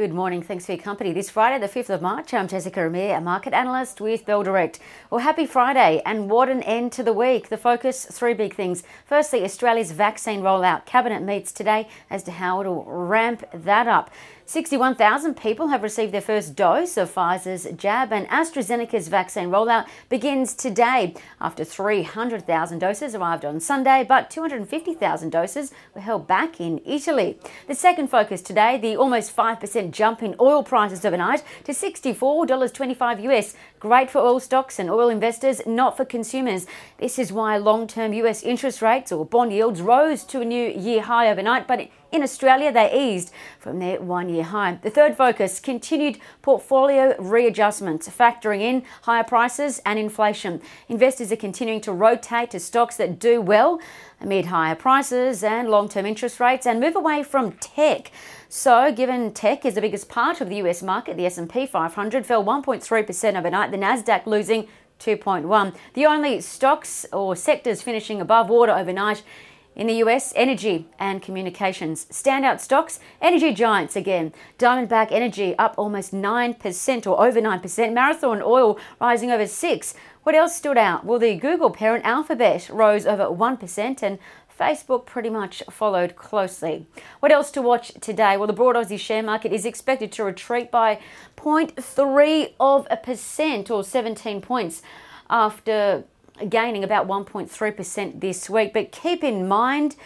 Good morning. Thanks for your company. This Friday, the 5th of March, I'm Jessica Amir, a market analyst with Bell Direct. Well, happy Friday, and what an end to the week. The focus three big things. Firstly, Australia's vaccine rollout. Cabinet meets today as to how it'll ramp that up. 61,000 people have received their first dose of Pfizer's jab, and AstraZeneca's vaccine rollout begins today after 300,000 doses arrived on Sunday, but 250,000 doses were held back in Italy. The second focus today the almost 5% jump in oil prices overnight to $64.25 US. Great for oil stocks and oil investors, not for consumers. This is why long term US interest rates or bond yields rose to a new year high overnight, but in Australia, they eased from their one year high. The third focus continued portfolio readjustments, factoring in higher prices and inflation. Investors are continuing to rotate to stocks that do well amid higher prices and long term interest rates and move away from tech. So, given tech is the biggest part of the US market, the S&P 500 fell 1.3% overnight, the Nasdaq losing 2.1. The only stocks or sectors finishing above water overnight in the US, energy and communications. Standout stocks, energy giants again. Diamondback Energy up almost 9% or over 9%. Marathon Oil rising over 6 What else stood out? Well, the Google parent Alphabet rose over 1% and Facebook pretty much followed closely. What else to watch today? Well, the broad Aussie share market is expected to retreat by 0.3 of a percent or 17 points after gaining about 1.3% this week. But keep in mind,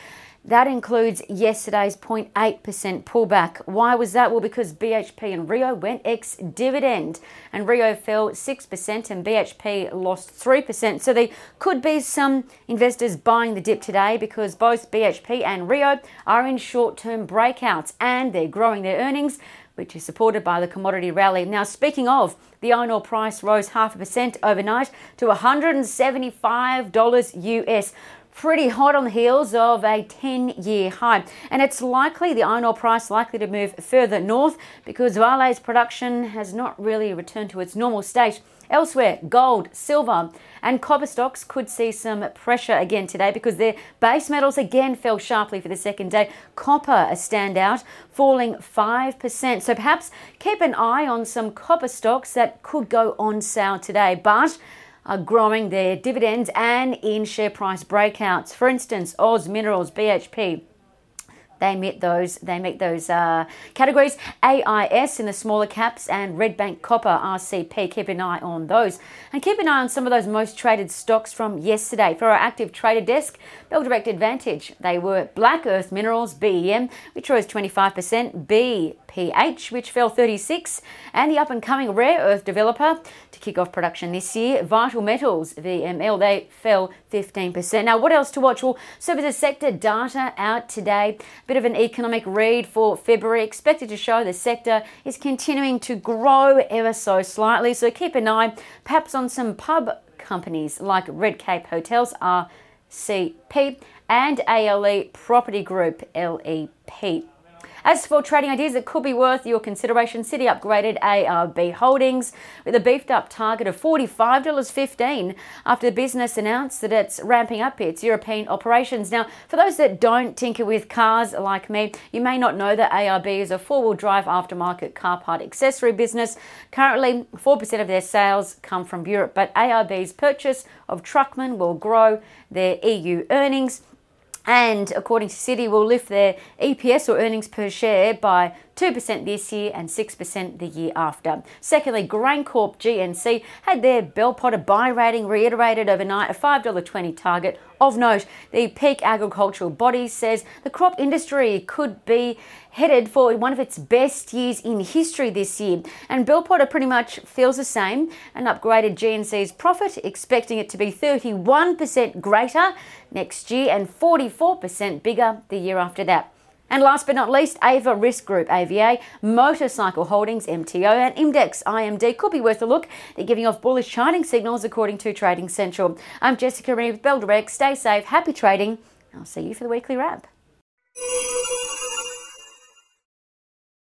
that includes yesterday's 0.8% pullback. Why was that? Well, because BHP and Rio went ex dividend, and Rio fell 6% and BHP lost 3%. So there could be some investors buying the dip today because both BHP and Rio are in short term breakouts and they're growing their earnings which is supported by the commodity rally. Now, speaking of, the iron ore price rose half a percent overnight to $175 US. Pretty hot on the heels of a 10 year high. And it's likely the iron ore price likely to move further north because Vale's production has not really returned to its normal state. Elsewhere, gold, silver, and copper stocks could see some pressure again today because their base metals again fell sharply for the second day. Copper, a standout, falling 5%. So perhaps keep an eye on some copper stocks that could go on sale today, but are growing their dividends and in share price breakouts. For instance, Oz Minerals, BHP, they meet those they meet those uh, categories. AIS in the smaller caps and Red Bank Copper RCP. Keep an eye on those and keep an eye on some of those most traded stocks from yesterday. For our active trader desk, Bell Direct Advantage. They were Black Earth Minerals BEM, which rose 25%. B PH, which fell 36, and the up and coming rare earth developer to kick off production this year, Vital Metals, VML, they fell 15%. Now, what else to watch? Well, services sector data out today. Bit of an economic read for February, expected to show the sector is continuing to grow ever so slightly. So keep an eye perhaps on some pub companies like Red Cape Hotels, RCP, and ALE Property Group, LEP. As for trading ideas that could be worth your consideration, Citi upgraded ARB Holdings with a beefed up target of $45.15 after the business announced that it's ramping up its European operations. Now, for those that don't tinker with cars like me, you may not know that ARB is a four wheel drive aftermarket car part accessory business. Currently, 4% of their sales come from Europe, but ARB's purchase of Truckman will grow their EU earnings and according to Citi, will lift their EPS or earnings per share by 2% this year and 6% the year after. Secondly, GrainCorp GNC had their Bell Potter buy rating reiterated overnight, a $5.20 target. Of note, the peak agricultural body says the crop industry could be headed for one of its best years in history this year. And Bell Potter pretty much feels the same and upgraded GNC's profit, expecting it to be 31% greater next year and 44% bigger the year after that. And last but not least, Ava Risk Group, AVA, Motorcycle Holdings, MTO, and Imdex, IMD could be worth a look. They're giving off bullish charting signals according to Trading Central. I'm Jessica Amir, Bell Direct. Stay safe, happy trading. I'll see you for the weekly wrap.